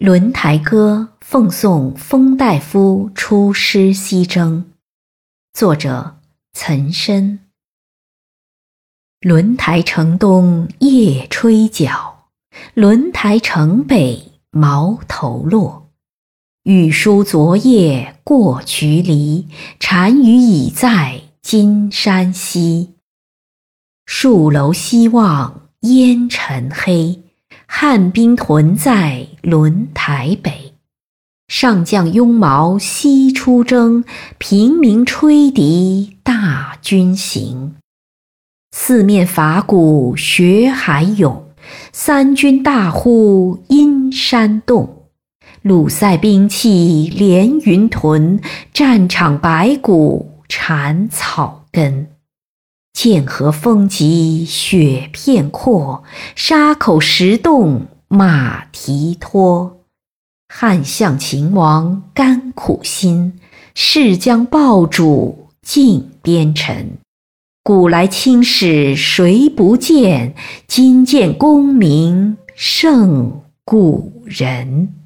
轮台歌奉送封大夫出师西征，作者岑参。轮台城东夜吹角，轮台城北毛头落。欲书昨夜过渠离，单于已在金山西。戍楼西望烟尘黑。汉兵屯在轮台北，上将拥矛西出征，平民吹笛大军行。四面伐鼓血海涌，三军大呼阴山动。鲁塞兵器连云屯，战场白骨缠草根。剑河风急雪片阔，沙口石洞马蹄脱。汉相秦王甘苦心，誓将报主尽边尘。古来青史谁不见？今见功名胜古人。